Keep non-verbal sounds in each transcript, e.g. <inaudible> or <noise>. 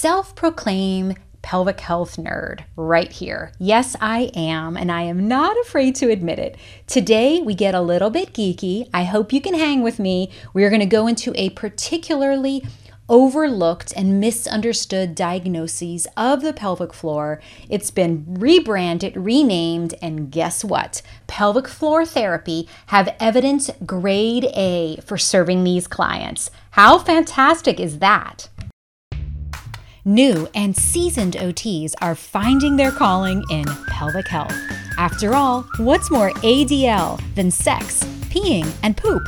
self proclaimed pelvic health nerd right here. Yes, I am, and I am not afraid to admit it. Today, we get a little bit geeky. I hope you can hang with me. We are going to go into a particularly overlooked and misunderstood diagnoses of the pelvic floor. It's been rebranded, renamed, and guess what? Pelvic floor therapy have evidence grade A for serving these clients. How fantastic is that? New and seasoned OTs are finding their calling in pelvic health. After all, what's more ADL than sex, peeing, and poop?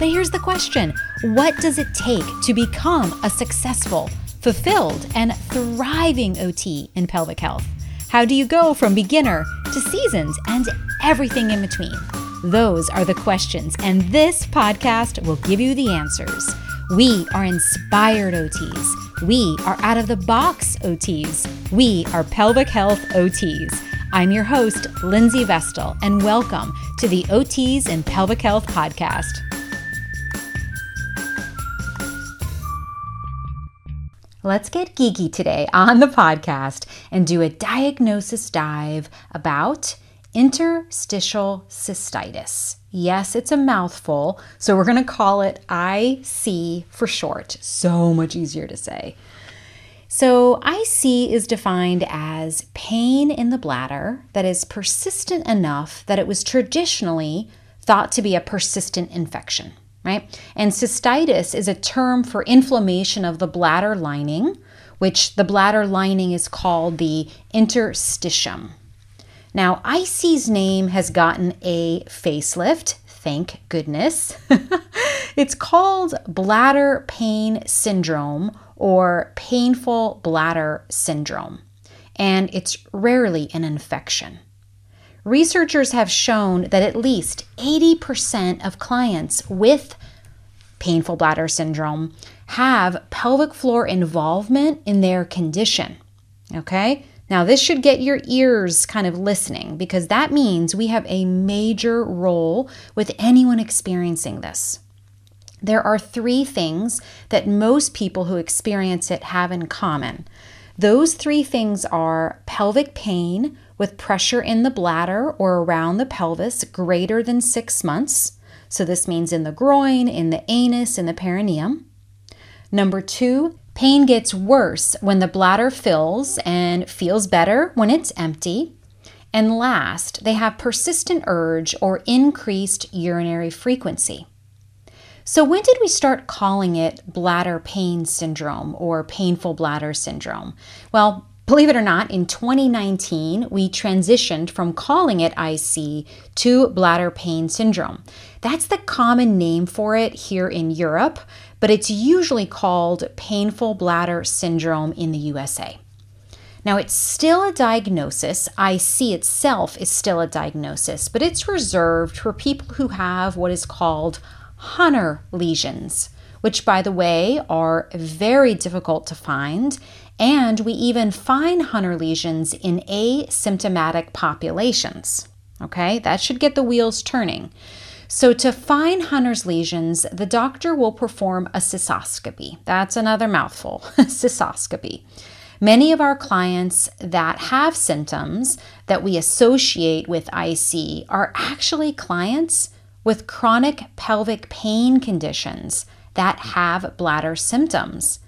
But here's the question What does it take to become a successful, fulfilled, and thriving OT in pelvic health? How do you go from beginner to seasoned and everything in between? Those are the questions, and this podcast will give you the answers. We are inspired OTs. We are out of the box OTs. We are pelvic health OTs. I'm your host, Lindsey Vestal, and welcome to the OTs and Pelvic Health podcast. Let's get geeky today on the podcast and do a diagnosis dive about interstitial cystitis. Yes, it's a mouthful, so we're going to call it IC for short. So much easier to say. So, IC is defined as pain in the bladder that is persistent enough that it was traditionally thought to be a persistent infection, right? And cystitis is a term for inflammation of the bladder lining, which the bladder lining is called the interstitium. Now, IC's name has gotten a facelift, thank goodness. <laughs> it's called bladder pain syndrome or painful bladder syndrome, and it's rarely an infection. Researchers have shown that at least 80% of clients with painful bladder syndrome have pelvic floor involvement in their condition. Okay? Now, this should get your ears kind of listening because that means we have a major role with anyone experiencing this. There are three things that most people who experience it have in common. Those three things are pelvic pain with pressure in the bladder or around the pelvis greater than six months. So, this means in the groin, in the anus, in the perineum. Number two, Pain gets worse when the bladder fills and feels better when it's empty. And last, they have persistent urge or increased urinary frequency. So, when did we start calling it bladder pain syndrome or painful bladder syndrome? Well, believe it or not, in 2019, we transitioned from calling it IC to bladder pain syndrome. That's the common name for it here in Europe but it's usually called painful bladder syndrome in the USA. Now, it's still a diagnosis. IC itself is still a diagnosis, but it's reserved for people who have what is called Hunter lesions, which, by the way, are very difficult to find. And we even find Hunter lesions in asymptomatic populations. Okay, that should get the wheels turning. So, to find Hunter's lesions, the doctor will perform a cystoscopy. That's another mouthful <laughs> cystoscopy. Many of our clients that have symptoms that we associate with IC are actually clients with chronic pelvic pain conditions that have bladder symptoms.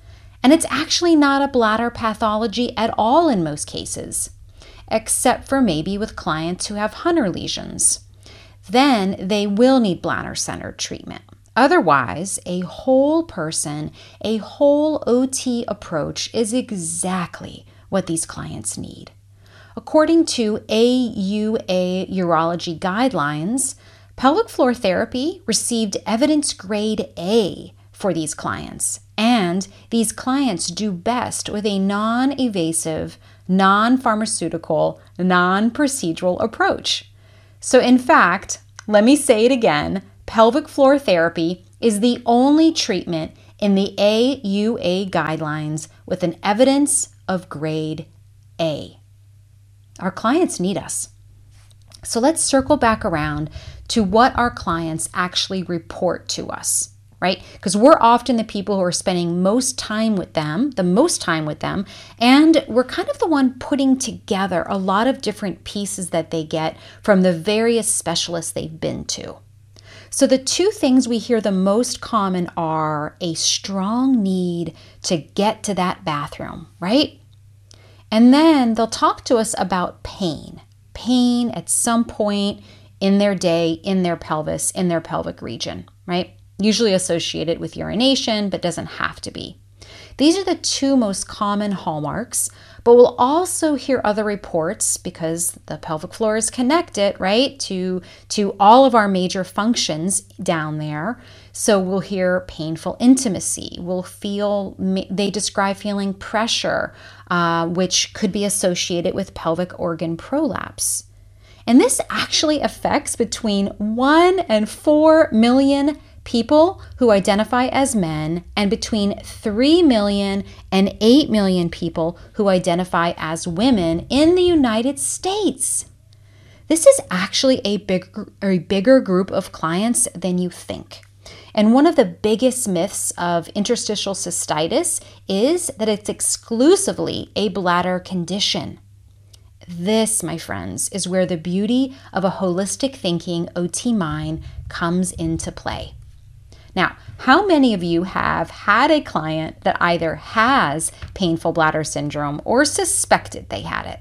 And it's actually not a bladder pathology at all in most cases, except for maybe with clients who have Hunter lesions then they will need bladder centered treatment. Otherwise, a whole person, a whole OT approach is exactly what these clients need. According to AUA urology guidelines, pelvic floor therapy received evidence grade A for these clients, and these clients do best with a non invasive, non pharmaceutical, non procedural approach. So, in fact, let me say it again pelvic floor therapy is the only treatment in the AUA guidelines with an evidence of grade A. Our clients need us. So let's circle back around to what our clients actually report to us. Right? Because we're often the people who are spending most time with them, the most time with them, and we're kind of the one putting together a lot of different pieces that they get from the various specialists they've been to. So, the two things we hear the most common are a strong need to get to that bathroom, right? And then they'll talk to us about pain, pain at some point in their day, in their pelvis, in their pelvic region, right? Usually associated with urination, but doesn't have to be. These are the two most common hallmarks, but we'll also hear other reports because the pelvic floor is connected, right, to, to all of our major functions down there. So we'll hear painful intimacy. We'll feel, they describe feeling pressure, uh, which could be associated with pelvic organ prolapse. And this actually affects between 1 and 4 million people who identify as men and between 3 million and 8 million people who identify as women in the United States. This is actually a, big, a bigger group of clients than you think. And one of the biggest myths of interstitial cystitis is that it's exclusively a bladder condition. This, my friends, is where the beauty of a holistic thinking OT mind comes into play. Now, how many of you have had a client that either has painful bladder syndrome or suspected they had it?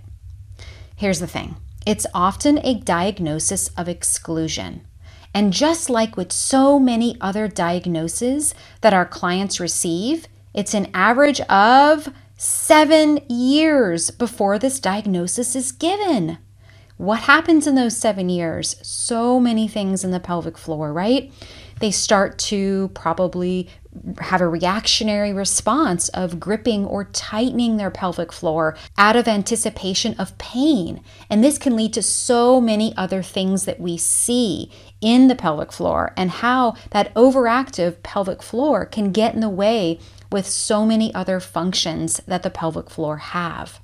Here's the thing it's often a diagnosis of exclusion. And just like with so many other diagnoses that our clients receive, it's an average of seven years before this diagnosis is given. What happens in those seven years? So many things in the pelvic floor, right? They start to probably have a reactionary response of gripping or tightening their pelvic floor out of anticipation of pain. And this can lead to so many other things that we see in the pelvic floor and how that overactive pelvic floor can get in the way with so many other functions that the pelvic floor have.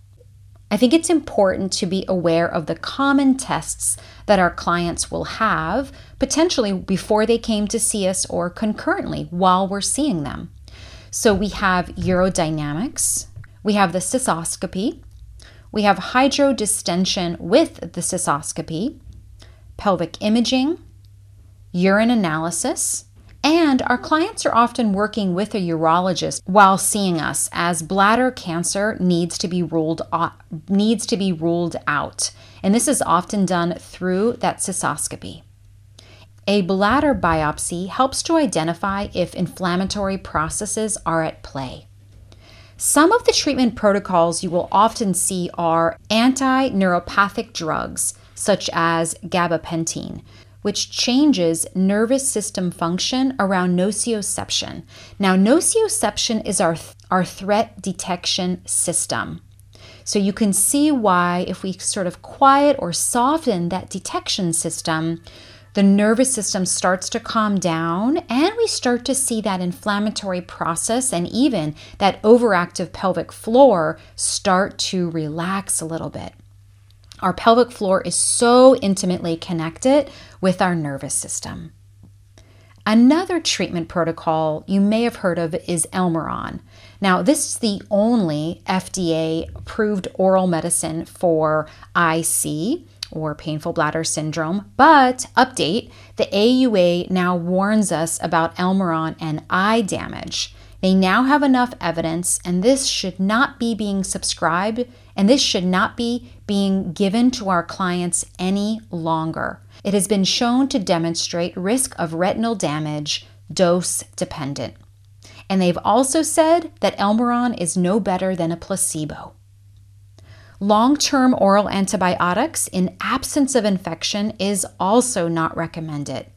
I think it's important to be aware of the common tests that our clients will have, potentially before they came to see us or concurrently while we're seeing them. So we have urodynamics, we have the cystoscopy, we have hydrodistension with the cystoscopy, pelvic imaging, urine analysis, and our clients are often working with a urologist while seeing us as bladder cancer needs to be ruled needs to be ruled out. And this is often done through that cystoscopy. A bladder biopsy helps to identify if inflammatory processes are at play. Some of the treatment protocols you will often see are anti neuropathic drugs, such as gabapentin, which changes nervous system function around nociception. Now, nociception is our, th- our threat detection system. So you can see why, if we sort of quiet or soften that detection system, the nervous system starts to calm down and we start to see that inflammatory process and even that overactive pelvic floor start to relax a little bit. Our pelvic floor is so intimately connected with our nervous system. Another treatment protocol you may have heard of is Elmiron. Now, this is the only FDA approved oral medicine for IC or painful bladder syndrome, but update the AUA now warns us about Elmiron and eye damage. They now have enough evidence, and this should not be being subscribed, and this should not be being given to our clients any longer. It has been shown to demonstrate risk of retinal damage, dose dependent. And they've also said that Elmiron is no better than a placebo. Long term oral antibiotics in absence of infection is also not recommended.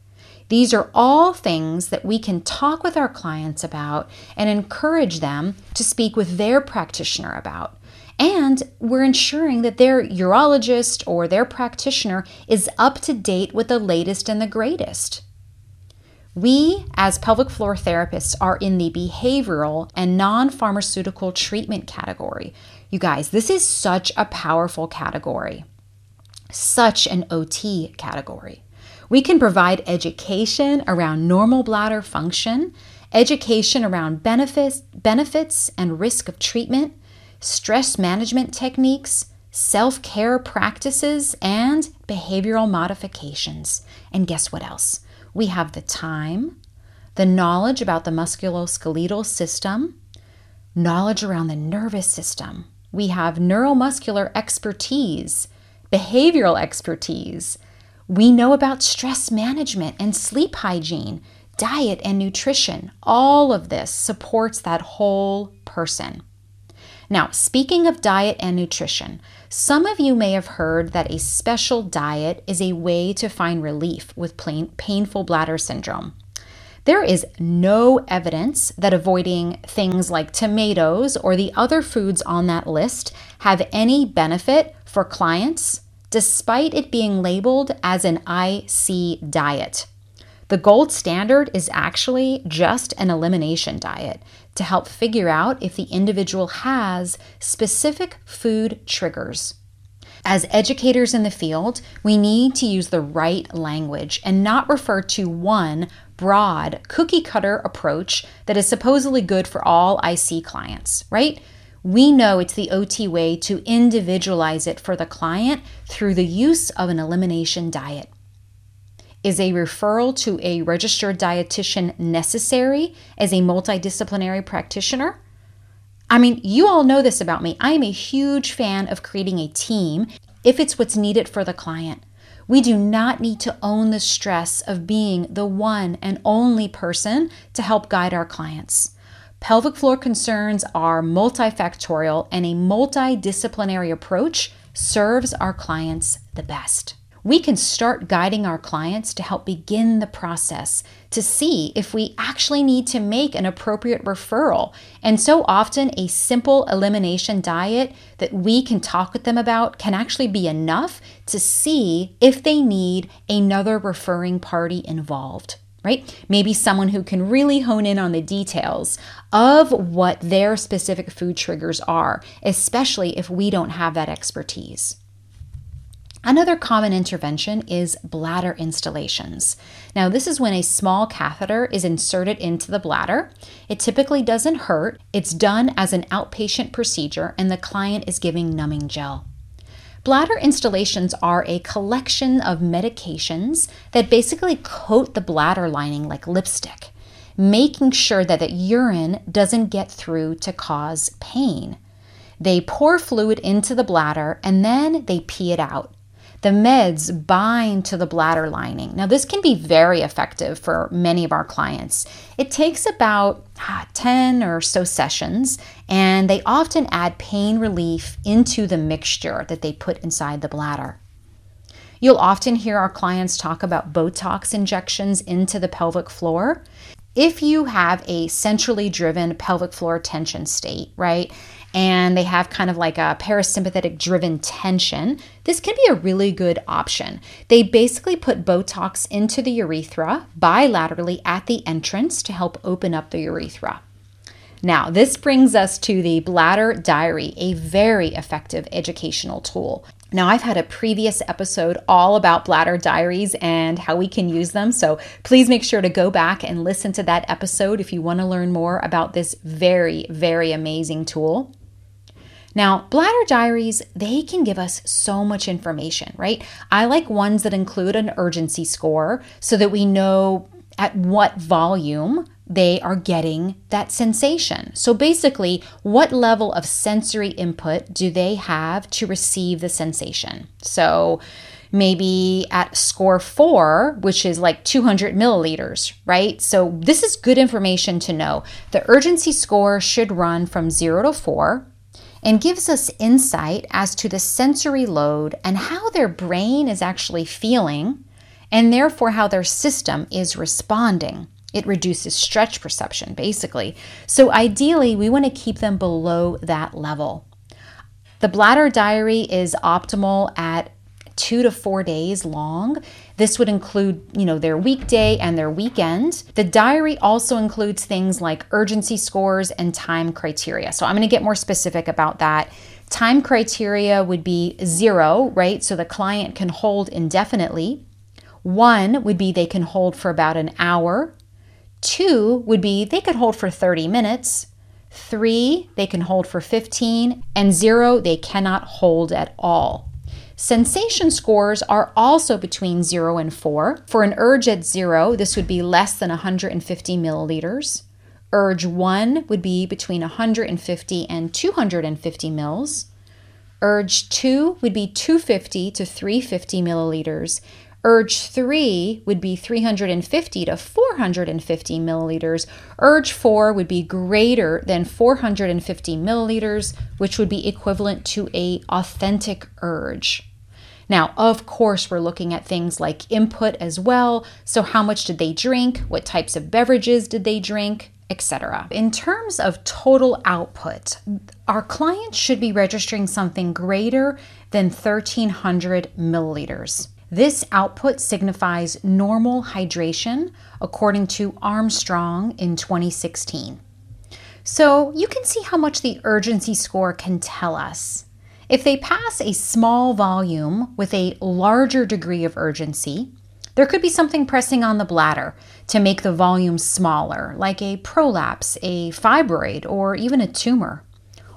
These are all things that we can talk with our clients about and encourage them to speak with their practitioner about. And we're ensuring that their urologist or their practitioner is up to date with the latest and the greatest. We, as pelvic floor therapists, are in the behavioral and non pharmaceutical treatment category. You guys, this is such a powerful category, such an OT category. We can provide education around normal bladder function, education around benefits, benefits and risk of treatment, stress management techniques, self care practices, and behavioral modifications. And guess what else? We have the time, the knowledge about the musculoskeletal system, knowledge around the nervous system. We have neuromuscular expertise, behavioral expertise. We know about stress management and sleep hygiene, diet and nutrition. All of this supports that whole person. Now, speaking of diet and nutrition, some of you may have heard that a special diet is a way to find relief with plain, painful bladder syndrome. There is no evidence that avoiding things like tomatoes or the other foods on that list have any benefit for clients, despite it being labeled as an IC diet. The gold standard is actually just an elimination diet to help figure out if the individual has specific food triggers. As educators in the field, we need to use the right language and not refer to one broad cookie cutter approach that is supposedly good for all IC clients, right? We know it's the OT way to individualize it for the client through the use of an elimination diet. Is a referral to a registered dietitian necessary as a multidisciplinary practitioner? I mean, you all know this about me. I am a huge fan of creating a team if it's what's needed for the client. We do not need to own the stress of being the one and only person to help guide our clients. Pelvic floor concerns are multifactorial, and a multidisciplinary approach serves our clients the best we can start guiding our clients to help begin the process to see if we actually need to make an appropriate referral. And so often, a simple elimination diet that we can talk with them about can actually be enough to see if they need another referring party involved. Right? Maybe someone who can really hone in on the details of what their specific food triggers are, especially if we don't have that expertise. Another common intervention is bladder instillations. Now, this is when a small catheter is inserted into the bladder. It typically doesn't hurt, it's done as an outpatient procedure, and the client is giving numbing gel. Bladder instillations are a collection of medications that basically coat the bladder lining like lipstick, making sure that the urine doesn't get through to cause pain. They pour fluid into the bladder and then they pee it out. The meds bind to the bladder lining. Now, this can be very effective for many of our clients. It takes about ah, 10 or so sessions, and they often add pain relief into the mixture that they put inside the bladder. You'll often hear our clients talk about Botox injections into the pelvic floor. If you have a centrally driven pelvic floor tension state, right, and they have kind of like a parasympathetic driven tension, this can be a really good option. They basically put Botox into the urethra bilaterally at the entrance to help open up the urethra. Now, this brings us to the Bladder Diary, a very effective educational tool. Now, I've had a previous episode all about bladder diaries and how we can use them, so please make sure to go back and listen to that episode if you want to learn more about this very, very amazing tool. Now, bladder diaries, they can give us so much information, right? I like ones that include an urgency score so that we know at what volume they are getting that sensation. So basically, what level of sensory input do they have to receive the sensation? So maybe at score four, which is like 200 milliliters, right? So this is good information to know. The urgency score should run from zero to four and gives us insight as to the sensory load and how their brain is actually feeling, and therefore how their system is responding. It reduces stretch perception, basically. So, ideally, we want to keep them below that level. The bladder diary is optimal at two to four days long. This would include, you know, their weekday and their weekend. The diary also includes things like urgency scores and time criteria. So I'm going to get more specific about that. Time criteria would be zero, right? So the client can hold indefinitely. One would be they can hold for about an hour. Two would be they could hold for 30 minutes. Three, they can hold for 15. And zero, they cannot hold at all. Sensation scores are also between 0 and 4. For an urge at 0, this would be less than 150 milliliters. Urge 1 would be between 150 and 250 mils. Urge 2 would be 250 to 350 milliliters. Urge 3 would be 350 to 450 milliliters. Urge 4 would be greater than 450 milliliters, which would be equivalent to a authentic urge. Now, of course, we're looking at things like input as well. So, how much did they drink? What types of beverages did they drink? Etc. In terms of total output, our clients should be registering something greater than 1300 milliliters. This output signifies normal hydration according to Armstrong in 2016. So you can see how much the urgency score can tell us. If they pass a small volume with a larger degree of urgency, there could be something pressing on the bladder to make the volume smaller, like a prolapse, a fibroid, or even a tumor.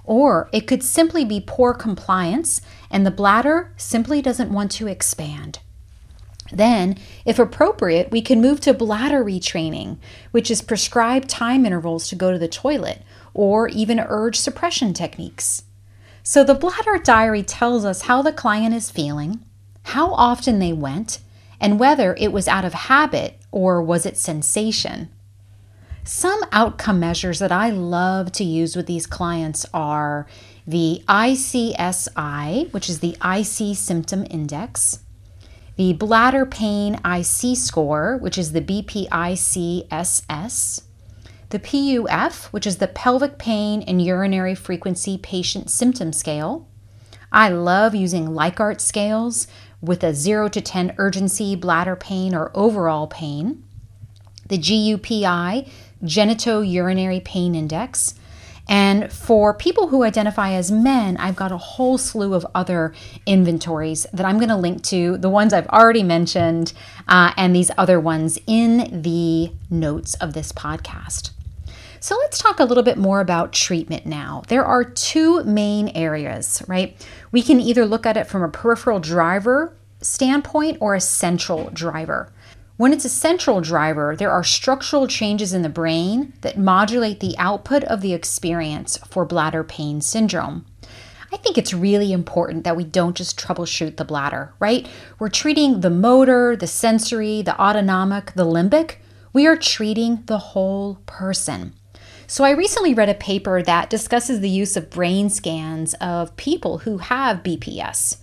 Or it could simply be poor compliance and the bladder simply doesn't want to expand. Then, if appropriate, we can move to bladder retraining, which is prescribed time intervals to go to the toilet, or even urge suppression techniques. So the bladder diary tells us how the client is feeling, how often they went, and whether it was out of habit or was it sensation. Some outcome measures that I love to use with these clients are the ICSI, which is the IC symptom index, the bladder pain IC score, which is the BPICSS, the PUF, which is the Pelvic Pain and Urinary Frequency Patient Symptom Scale. I love using Likert scales with a 0 to 10 urgency, bladder pain, or overall pain. The GUPI, Genitourinary Pain Index. And for people who identify as men, I've got a whole slew of other inventories that I'm going to link to, the ones I've already mentioned, uh, and these other ones in the notes of this podcast. So let's talk a little bit more about treatment now. There are two main areas, right? We can either look at it from a peripheral driver standpoint or a central driver. When it's a central driver, there are structural changes in the brain that modulate the output of the experience for bladder pain syndrome. I think it's really important that we don't just troubleshoot the bladder, right? We're treating the motor, the sensory, the autonomic, the limbic. We are treating the whole person. So, I recently read a paper that discusses the use of brain scans of people who have BPS.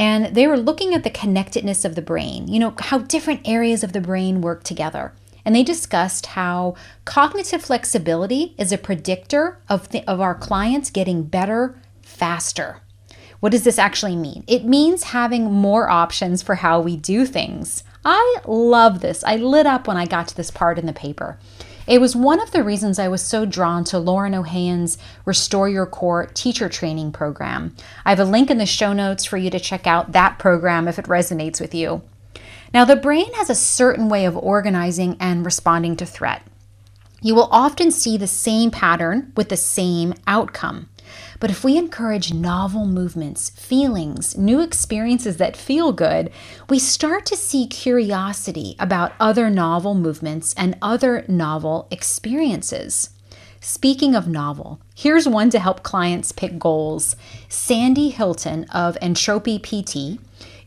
And they were looking at the connectedness of the brain, you know, how different areas of the brain work together. And they discussed how cognitive flexibility is a predictor of, the, of our clients getting better faster. What does this actually mean? It means having more options for how we do things. I love this. I lit up when I got to this part in the paper. It was one of the reasons I was so drawn to Lauren Ohayon's Restore Your Core teacher training program. I have a link in the show notes for you to check out that program if it resonates with you. Now, the brain has a certain way of organizing and responding to threat. You will often see the same pattern with the same outcome. But if we encourage novel movements, feelings, new experiences that feel good, we start to see curiosity about other novel movements and other novel experiences. Speaking of novel, here's one to help clients pick goals. Sandy Hilton of Entropy PT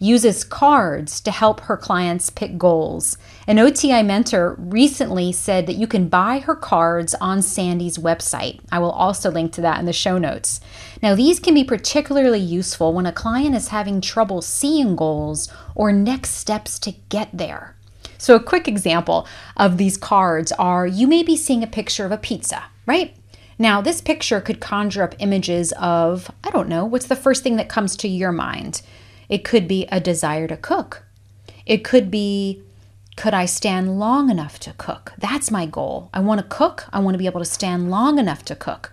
uses cards to help her clients pick goals. An OTI mentor recently said that you can buy her cards on Sandy's website. I will also link to that in the show notes. Now, these can be particularly useful when a client is having trouble seeing goals or next steps to get there. So, a quick example of these cards are you may be seeing a picture of a pizza, right? Now, this picture could conjure up images of, I don't know, what's the first thing that comes to your mind? It could be a desire to cook. It could be, could I stand long enough to cook? That's my goal. I want to cook. I want to be able to stand long enough to cook.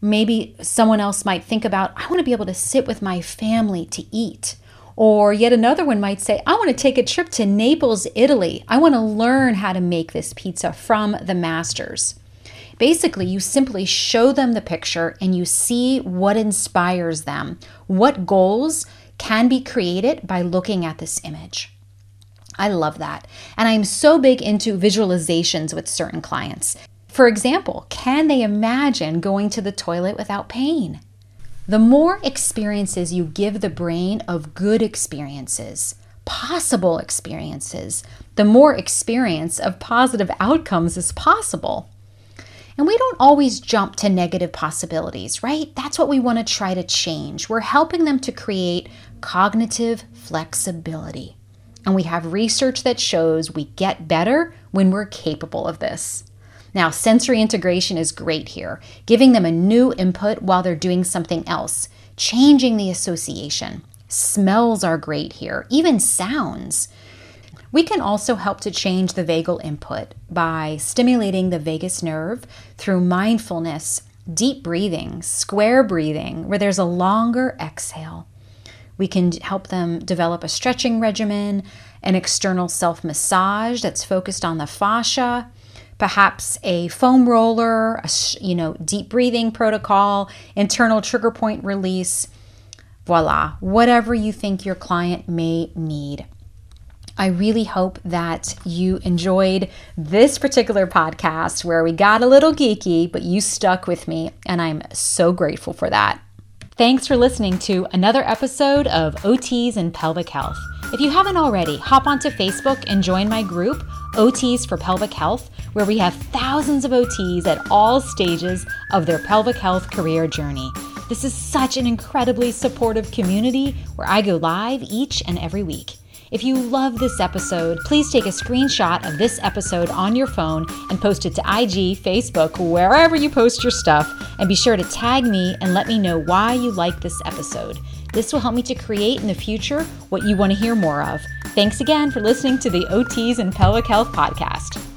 Maybe someone else might think about, I want to be able to sit with my family to eat. Or yet another one might say, I want to take a trip to Naples, Italy. I want to learn how to make this pizza from the masters. Basically, you simply show them the picture and you see what inspires them, what goals can be created by looking at this image. I love that. And I'm so big into visualizations with certain clients. For example, can they imagine going to the toilet without pain? The more experiences you give the brain of good experiences, possible experiences, the more experience of positive outcomes is possible. And we don't always jump to negative possibilities, right? That's what we want to try to change. We're helping them to create cognitive flexibility. And we have research that shows we get better when we're capable of this. Now, sensory integration is great here, giving them a new input while they're doing something else, changing the association. Smells are great here, even sounds. We can also help to change the vagal input by stimulating the vagus nerve through mindfulness, deep breathing, square breathing, where there's a longer exhale. We can help them develop a stretching regimen, an external self massage that's focused on the fascia, perhaps a foam roller, a, you know, deep breathing protocol, internal trigger point release. Voila, whatever you think your client may need. I really hope that you enjoyed this particular podcast where we got a little geeky, but you stuck with me, and I'm so grateful for that. Thanks for listening to another episode of OTs and Pelvic Health. If you haven't already, hop onto Facebook and join my group, OTs for Pelvic Health, where we have thousands of OTs at all stages of their pelvic health career journey. This is such an incredibly supportive community where I go live each and every week. If you love this episode, please take a screenshot of this episode on your phone and post it to IG, Facebook, wherever you post your stuff, and be sure to tag me and let me know why you like this episode. This will help me to create in the future what you want to hear more of. Thanks again for listening to the OTs and Pelvic Health Podcast.